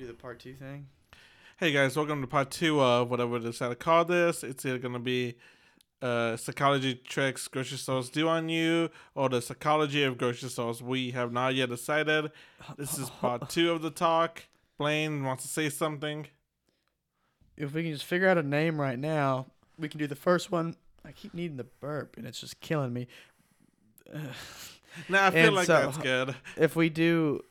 do the part two thing? Hey guys, welcome to part two of whatever we decided to call this. It's either gonna be uh, psychology tricks grocery stores do on you or the psychology of grocery stores. We have not yet decided. This is part two of the talk. Blaine wants to say something. If we can just figure out a name right now, we can do the first one. I keep needing the burp, and it's just killing me. Nah, I feel And like so- that's good. if we do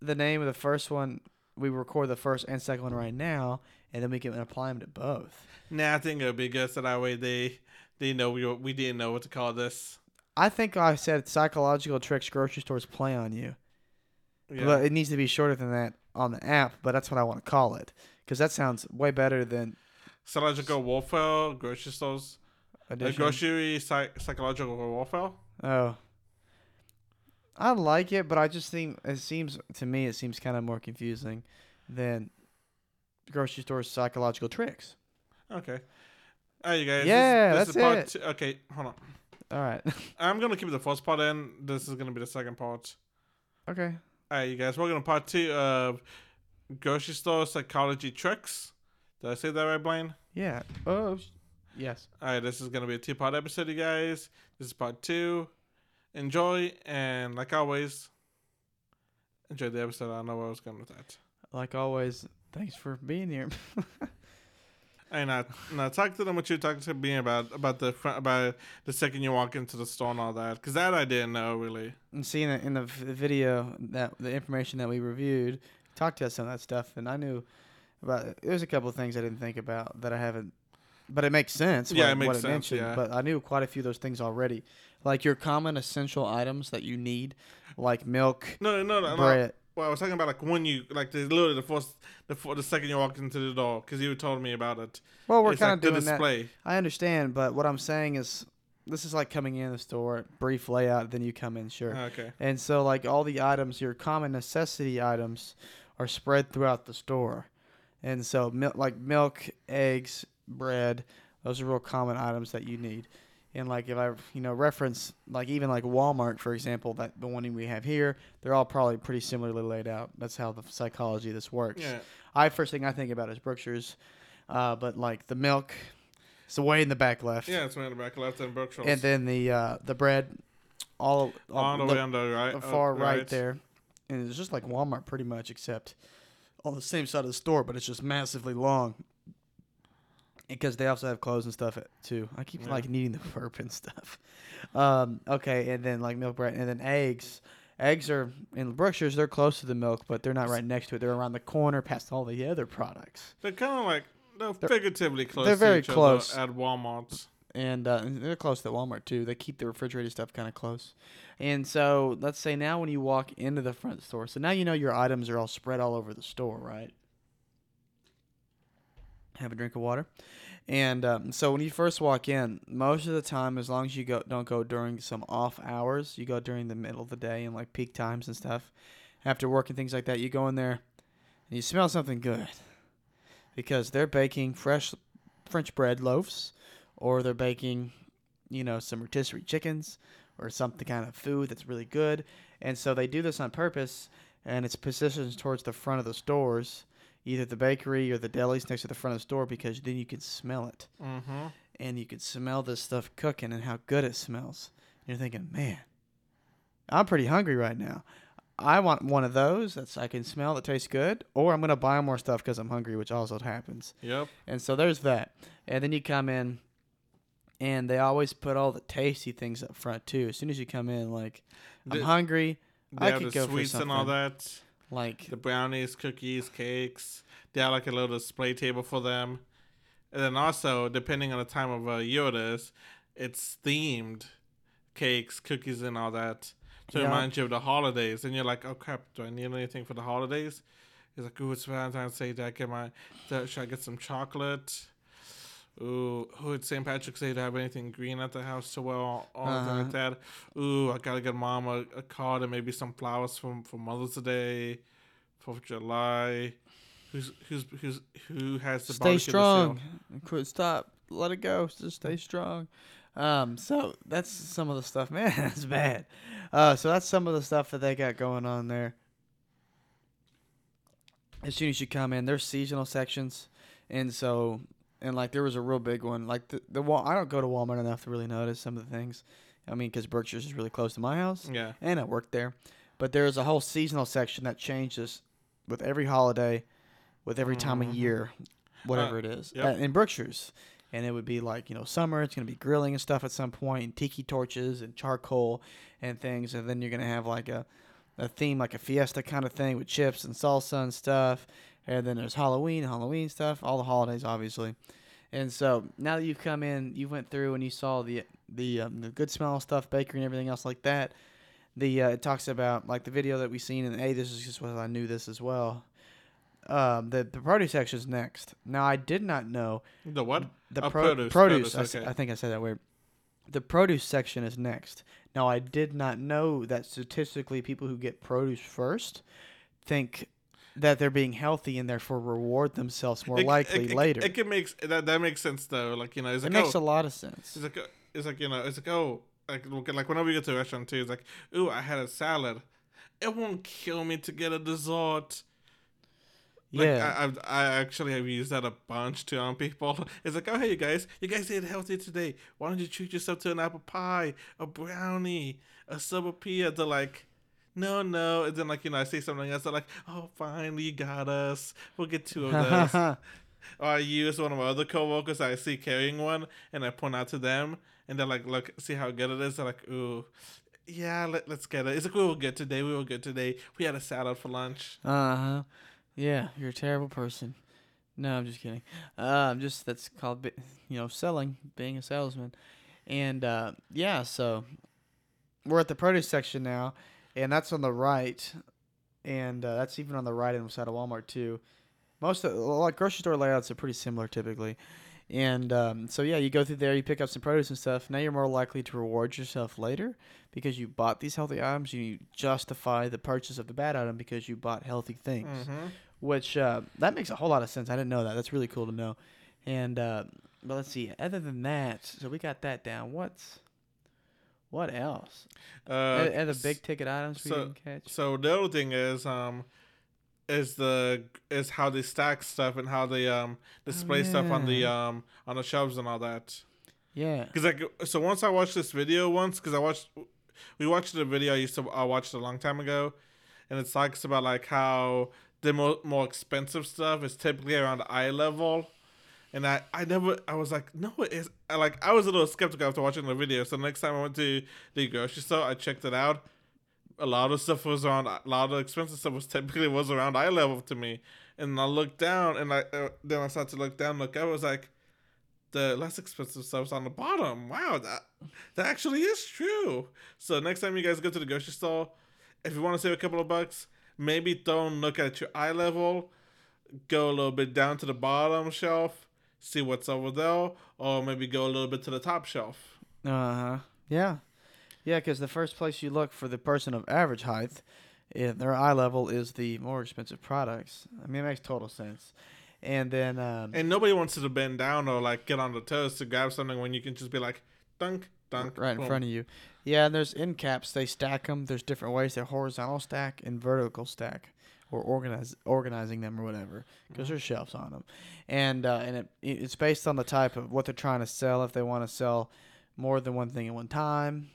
the name of the first one, we record the first and second one right now, and then we can apply them to both. Nah, I think it'll be good so that way they they know we we didn't know what to call this. I think I said psychological tricks grocery stores play on you, Yeah. but it needs to be shorter than that on the app. But that's what I want to call it because that sounds way better than psychological warfare, grocery stores, uh, addition. grocery psych- psychological warfare. Oh. I like it, but I just think it seems to me it seems kind of more confusing than grocery store psychological tricks. Okay. All right, you guys. Yeah, this, this that's is part it. Two. Okay, hold on. All right. I'm gonna keep the first part in. This is gonna be the second part. okay. All right, you guys. We're gonna part two of grocery store psychology tricks. Did I say that right, Blaine? Yeah. Oh. Yes. All right, this is gonna be a two-part episode, you guys. This is part two. Enjoy, and like always, enjoy the episode. I don't know where I was going with that. Like always, thanks for being here. And I now talk to them what you're talking to me about about the front about the second you walk into the store and all that because that I didn't know really. and seeing it in the, the video that the information that we reviewed talked about some of that stuff, and I knew about. There's a couple of things I didn't think about that I haven't, but it makes sense. Yeah, what, it makes what sense, mentioned, yeah. But I knew quite a few of those things already, like your common essential items that you need, like milk, No, no, no, no. bread. Well, I was talking about like when you like the literally the first the the second you walk into the door because you told me about it. Well, we're kind like of the doing that. display. I understand, but what I'm saying is, this is like coming in the store, brief layout, then you come in, sure. Okay. And so, like all the items, your common necessity items, are spread throughout the store. And so, mil- like milk, eggs, bread, those are real common items that you need. And like if I, you know, reference like even like Walmart, for example, that the one we have here, they're all probably pretty similarly laid out. That's how the psychology of this works. Yeah. I first thing I think about is Brookshire's, uh, but like the milk, it's way in the back left. Yeah, it's way in the back left and Brookshire's. And then the uh, the bread, all, all on the the- way on the right, the uh, far right. there, and it's just like Walmart pretty much, except on the same side of the store, but it's just massively long. Because they also have clothes and stuff too. I keep Yeah. like needing the burp and stuff. Um, okay, and then like milk bread, and then eggs. Eggs are in Brookshire's. They're close to the milk, but they're not right next to it. They're around the corner, past all the other products. They're kind of like they're, They're- figuratively close. they're to very each other close. at Walmart's, and uh, they're close to Walmart too. They keep the refrigerated stuff kind of close. And so let's say now when you walk into the front store, so now you know your items are all spread all over the store, right? Have a drink of water, and um, so when you first walk in, most of the time, as long as you go don't go during some off hours, you go during the middle of the day and like peak times and stuff, after work and things like that, you go in there and you smell something good. Because they're baking fresh French bread loaves or they're baking, you know, some rotisserie chickens or something kind of food that's really good. And so they do this on purpose, and it's positioned towards the front of the stores, either the bakery or the delis next to the front of the store, because then you can smell it. Mm-hmm. And you can smell this stuff cooking and how good it smells. And you're thinking, man, I'm pretty hungry right now. I want one of those that's I can smell that tastes good, or I'm gonna buy more stuff because I'm hungry, which also happens. Yep. And so there's that. And then you come in, and they always put all the tasty things up front too. As soon as you come in, like I'm The- hungry, I could the go for sweets and all that. Like The brownies, cookies, cakes. They have like a little display table for them. And then also, depending on the time of uh, year it is, it's themed cakes, cookies, and all that to Yeah. remind you of the holidays. And you're like, oh crap, do I need anything for the holidays? He's like, ooh, it's Valentine's Day. Did I get my? Should I get some chocolate? Ooh, it's St. Patrick's Day. I have anything green at the house to wear? All, Uh-huh. like that. Ooh, I gotta get mom a, a card and maybe some flowers from for Mother's Day, Fourth of July. Who's who's who's who has the stay barbecue this year? strong. Quit. Stop. Let it go. Just stay strong. Um. So that's some of the stuff, man. That's bad. Uh. So that's some of the stuff that they got going on there. as soon as you come in, there's seasonal sections, and so and like there was a real big one. Like the the wall, I don't go to Walmart enough to really notice some of the things. I mean, because Brookshire's is really close to my house, Yeah. and I work there. But there's a whole seasonal section that changes with every holiday, with every time Mhm. of year, whatever it is. yep. Uh, in Brookshire's, and it would be like you know summer. It's gonna be grilling and stuff at some point, and tiki torches and charcoal and things, and then you're gonna have like a a theme like a fiesta kind of thing with chips and salsa and stuff. And then there's Halloween, Halloween stuff, all the holidays obviously. And so now that you've come in, you went through and you saw the the um, the good smell stuff, bakery and everything else like that. The uh, it talks about like the video that we seen, and hey, this is just what I knew this as well. Um, the the produce section is next. Now I did not know The what? the Oh, pro- produce, produce. produce, I okay. I, think I said that weird. The produce section is next. Now I did not know that statistically, people who get produce first think that they're being healthy and therefore reward themselves more It- likely it, it, later. It, can make that that makes sense though. Like you know, it's it like makes oh, a lot of sense. it's like uh, it's like you know, it's like oh, like like whenever you go to a restaurant too, it's like ooh, I had a salad. It won't kill me to get a dessert. Like, yeah, I, I've, I actually have used that a bunch to on people. It's like, oh, hey, you guys, you guys ate healthy today. Why don't you treat yourself to an apple pie, a brownie, a sopapilla? They're like, no, no. And then, like, you know, I say something else. They're like, oh, finally you got us. We'll get two of those. or I use one of my other coworkers I see carrying one, and I point out to them, and they're like, look, see how good it is? They're like, ooh. Yeah, let, let's get it. It's like we were good today. We were good today. We had a salad for lunch. Uh huh. Yeah, you're a terrible person. No, I'm just kidding. Um, just that's called, you know, selling, being a salesman, and uh, yeah. So we're at the produce section now, and that's on the right, and uh, that's even on the right inside of Walmart too. Most of like grocery store layouts are pretty similar typically, and um, so yeah, you go through there, you pick up some produce and stuff. Now you're more likely to reward yourself later because you bought these healthy items. You justify the purchase of the bad item because you bought healthy things Mm-hmm. which uh, that makes a whole lot of sense. I didn't know that. That's really cool to know. And uh, but let's see. Other than that, so we got that down. What's what else? Uh, Are, are the big ticket items we so- didn't catch? So the other thing is um is the is how they stack stuff and how they um display stuff on the um on the shelves and all that. Yeah. Cause like so once I watched this video once because I watched we watched the video I used to I watched a long time ago, and it talks about like how the more more expensive stuff is typically around eye level. And I, I never I was like no it is I like I was a little skeptical after watching the video. So the next time I went to the grocery store I checked it out. A lot of stuff was around a lot of expensive stuff was typically was around eye level to me. And I looked down and I uh, then I started to look down look I was like the less expensive stuff's on the bottom. Wow that that actually is true. So next time you guys go to the grocery store if you want to save a couple of bucks maybe don't look at your eye level. Go a little bit down to the bottom shelf see what's over there or maybe go a little bit to the top shelf Uh huh. Yeah. Yeah, because the first place you look for the person of average height, in their eye level is the more expensive products. I mean, it makes total sense. And then, um, And nobody wants to bend down or like get on the toes to grab something when you can just be like dunk, dunk, right in front of you. Yeah, and there's end caps. They stack them. There's different ways. They're horizontal stack and vertical stack, or organize organizing them or whatever, because there's shelves on them, and uh, and it it's based on the type of what they're trying to sell. If they want to sell more than one thing at one time,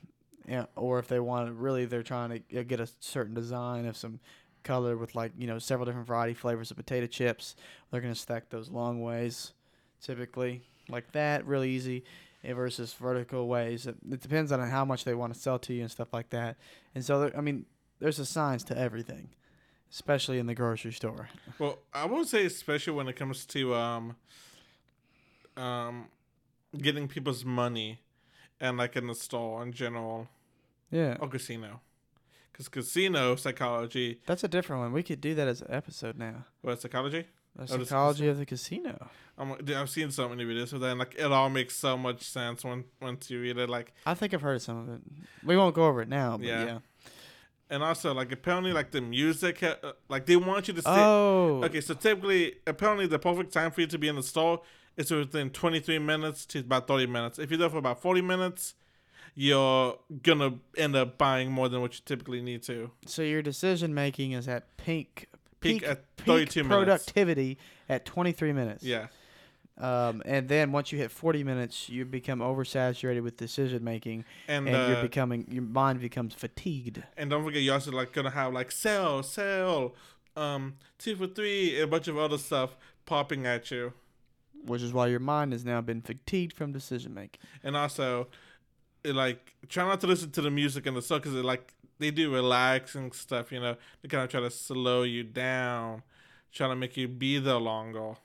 yeah, or if they want to really they're trying to get a certain design of some color with like you know several different variety flavors of potato chips. They're gonna stack those long ways, typically like that, really easy eh, versus vertical ways. It, it depends on how much they want to sell to you and stuff like that. And so, there, I mean, there's a science to everything, especially in the grocery store. Well, I would say especially when it comes to um, um, getting people's money, and like in the store in general Yeah, or casino, because casino psychology. that's a different one. We could do that as an episode now. What psychology? The Oh, psychology of the casino. Um, dude, I've seen so many videos of that, and like it all makes so much sense when once you read it. Like, I think I've heard of some of it. We won't go over it now, but Yeah. yeah. And also like apparently like the music, ha- uh, like they want you to stay. Oh, Okay, so typically, apparently, the perfect time for you to be in the store is within 23 minutes to about 30 minutes. If you're there for about 40 minutes, you're gonna end up buying more than what you typically need to. so your decision making is at peak peak, peak, at peak 32 minutes. productivity at 23 minutes. Yeah. Um, and then once you hit 40 minutes, you become oversaturated with decision making, And, and, uh, you're becoming your mind becomes fatigued. and don't forget, you're also like gonna have like sell, sell, um, two for three, and a bunch of other stuff popping at you. which is why your mind has now been fatigued from decision making. And also, it, like try not to listen to the music and the song because like they do relaxing stuff. You know, they kind of try to slow you down, trying to make you be there longer.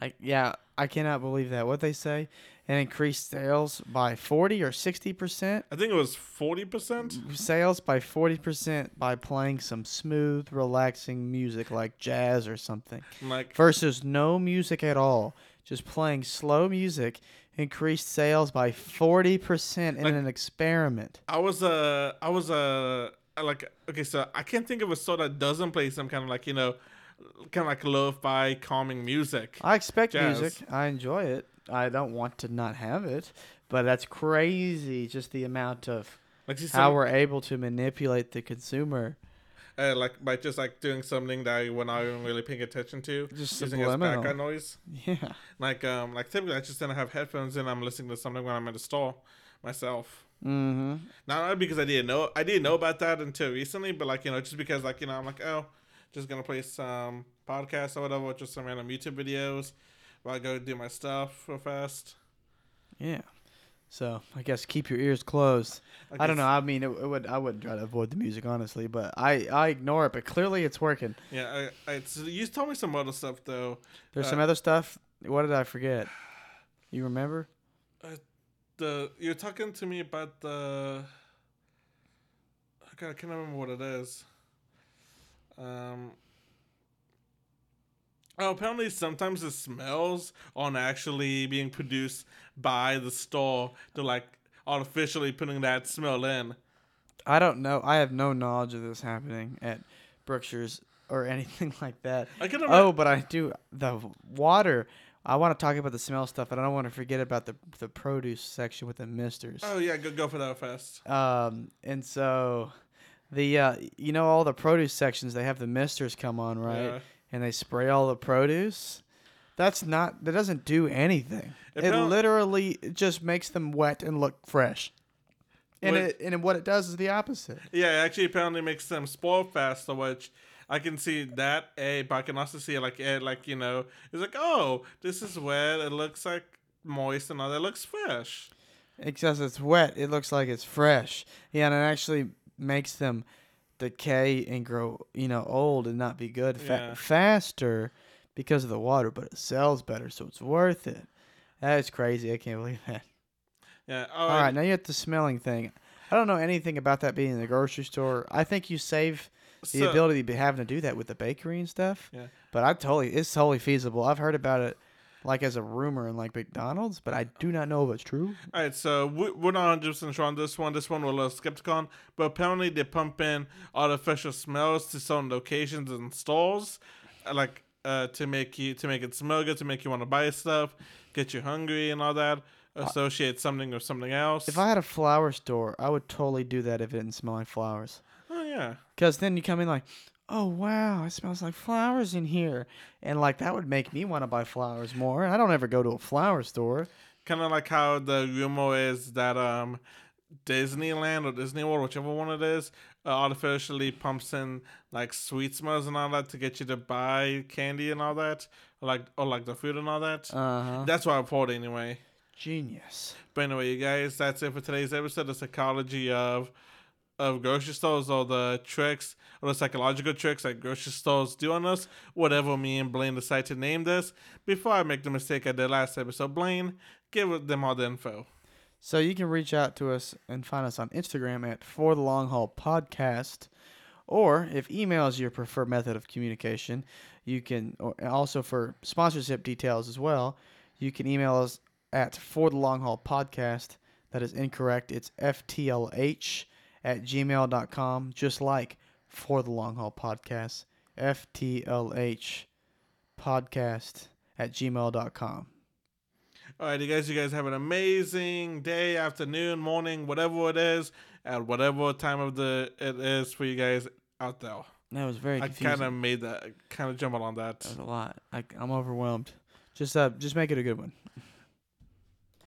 I yeah, I cannot believe that. What they say, and increased sales by 40 or 60 percent. I think it was forty percent. Sales by 40 percent by playing some smooth, relaxing music like jazz or something, Like versus no music at all. Just playing slow music increased sales by 40 percent in Like- an experiment. I was uh I was uh like okay, so I can't think of a store that doesn't play some kind of like you know, kind of like lo-fi calming music. I expect Jazz. music. I enjoy it. I don't want to not have it, but that's crazy. Just the amount of Like how some, we're able to manipulate the consumer. uh, like by just like doing something that we're not even really paying attention to, Just using as background noise. Yeah. Like um like typically I just don't have headphones in. I'm listening to something when I'm in the store myself. Mm-hmm. Not not because I didn't know I didn't know about that until recently, but like you know just because like you know I'm like oh just gonna play some podcasts or whatever, just some random YouTube videos while I go do my stuff real fast. Yeah. So I guess keep your ears closed. Like I don't know. I mean, it, it would. I wouldn't try to avoid the music honestly, but I I ignore it. But clearly, it's working. Yeah, I, I you told me some other stuff though. There's Uh, some other stuff. What did I forget? You remember? The you're talking to me about the. God, I can't remember what it is. Um. Oh, apparently sometimes the smells aren't actually being produced by the store. They're like artificially putting that smell in. I don't know. I have no knowledge of this happening at Brookshire's or anything like that. Oh, but I do the water. I want to talk about the smell stuff, but I don't want to forget about the the produce section with the misters. Oh yeah, go go for that first. Um, and so the uh, you know all the produce sections they have the misters come on right, Yeah. and they spray all the produce. That's not that doesn't do anything. It It, literally just makes them wet and look fresh. And What- it and what it does is the opposite. Yeah, it actually apparently makes them spoil faster, which I can see that a, but I can also see like it, like you know, it's like oh, this is wet. It looks like moist and all that. It looks fresh. Because it's wet, it looks like it's fresh. Yeah, and it actually makes them decay and grow, you know, old and not be good fa- Yeah. faster because of the water, but it sells better, so it's worth it. That is crazy. I can't believe that. Yeah. All oh, right, now you have the smelling thing. I don't know anything about that being in the grocery store. I think you save the so, ability to be having to do that with the bakery and stuff. Yeah. But I totally, it's totally feasible. I've heard about it like as a rumor in like McDonald's, but I do not know if it's true. All right, so we, we're not 100 percent sure on this one. This one we're a little skeptical on, but apparently they pump in artificial smells to certain locations and stores, uh, like uh, to make you to make it smell good, to make you want to buy stuff, get you hungry and all that. Associate something with something else. If I had a flower store, I would totally do that if it didn't smell like flowers. oh yeah. Because then you come in like, oh wow, it smells like flowers in here, and like that would make me want to buy flowers more. I don't ever go to a flower store. kind of like how the rumor is that um Disneyland or Disney World, whichever one it is, uh, artificially pumps in like sweet smells and all that to get you to buy candy and all that, or like or like the food and all that. Uh huh. That's what I've heard anyway. Genius. But anyway, you guys, that's it for today's episode. of psychology of of grocery stores or the tricks or the psychological tricks that grocery stores do on us, whatever me and Blaine decide to name this. Before I make the mistake I did last episode, Blaine, give them all the info. So you can reach out to us and find us on Instagram at For the Long Haul Podcast. Or if email is your preferred method of communication, you can also for sponsorship details as well, you can email us at For the Long Haul Podcast. That is incorrect. It's FTLH at gmail.com, just like For the Long Haul Podcast. FTLH podcast at gmail.com. All right, you guys, you guys have an amazing day, afternoon, morning, whatever it is, at whatever time of the it is for you guys out there. That was very I kind of made that, kind of jumbled on that. That was a lot. I, I'm overwhelmed. Just uh, just make it a good one.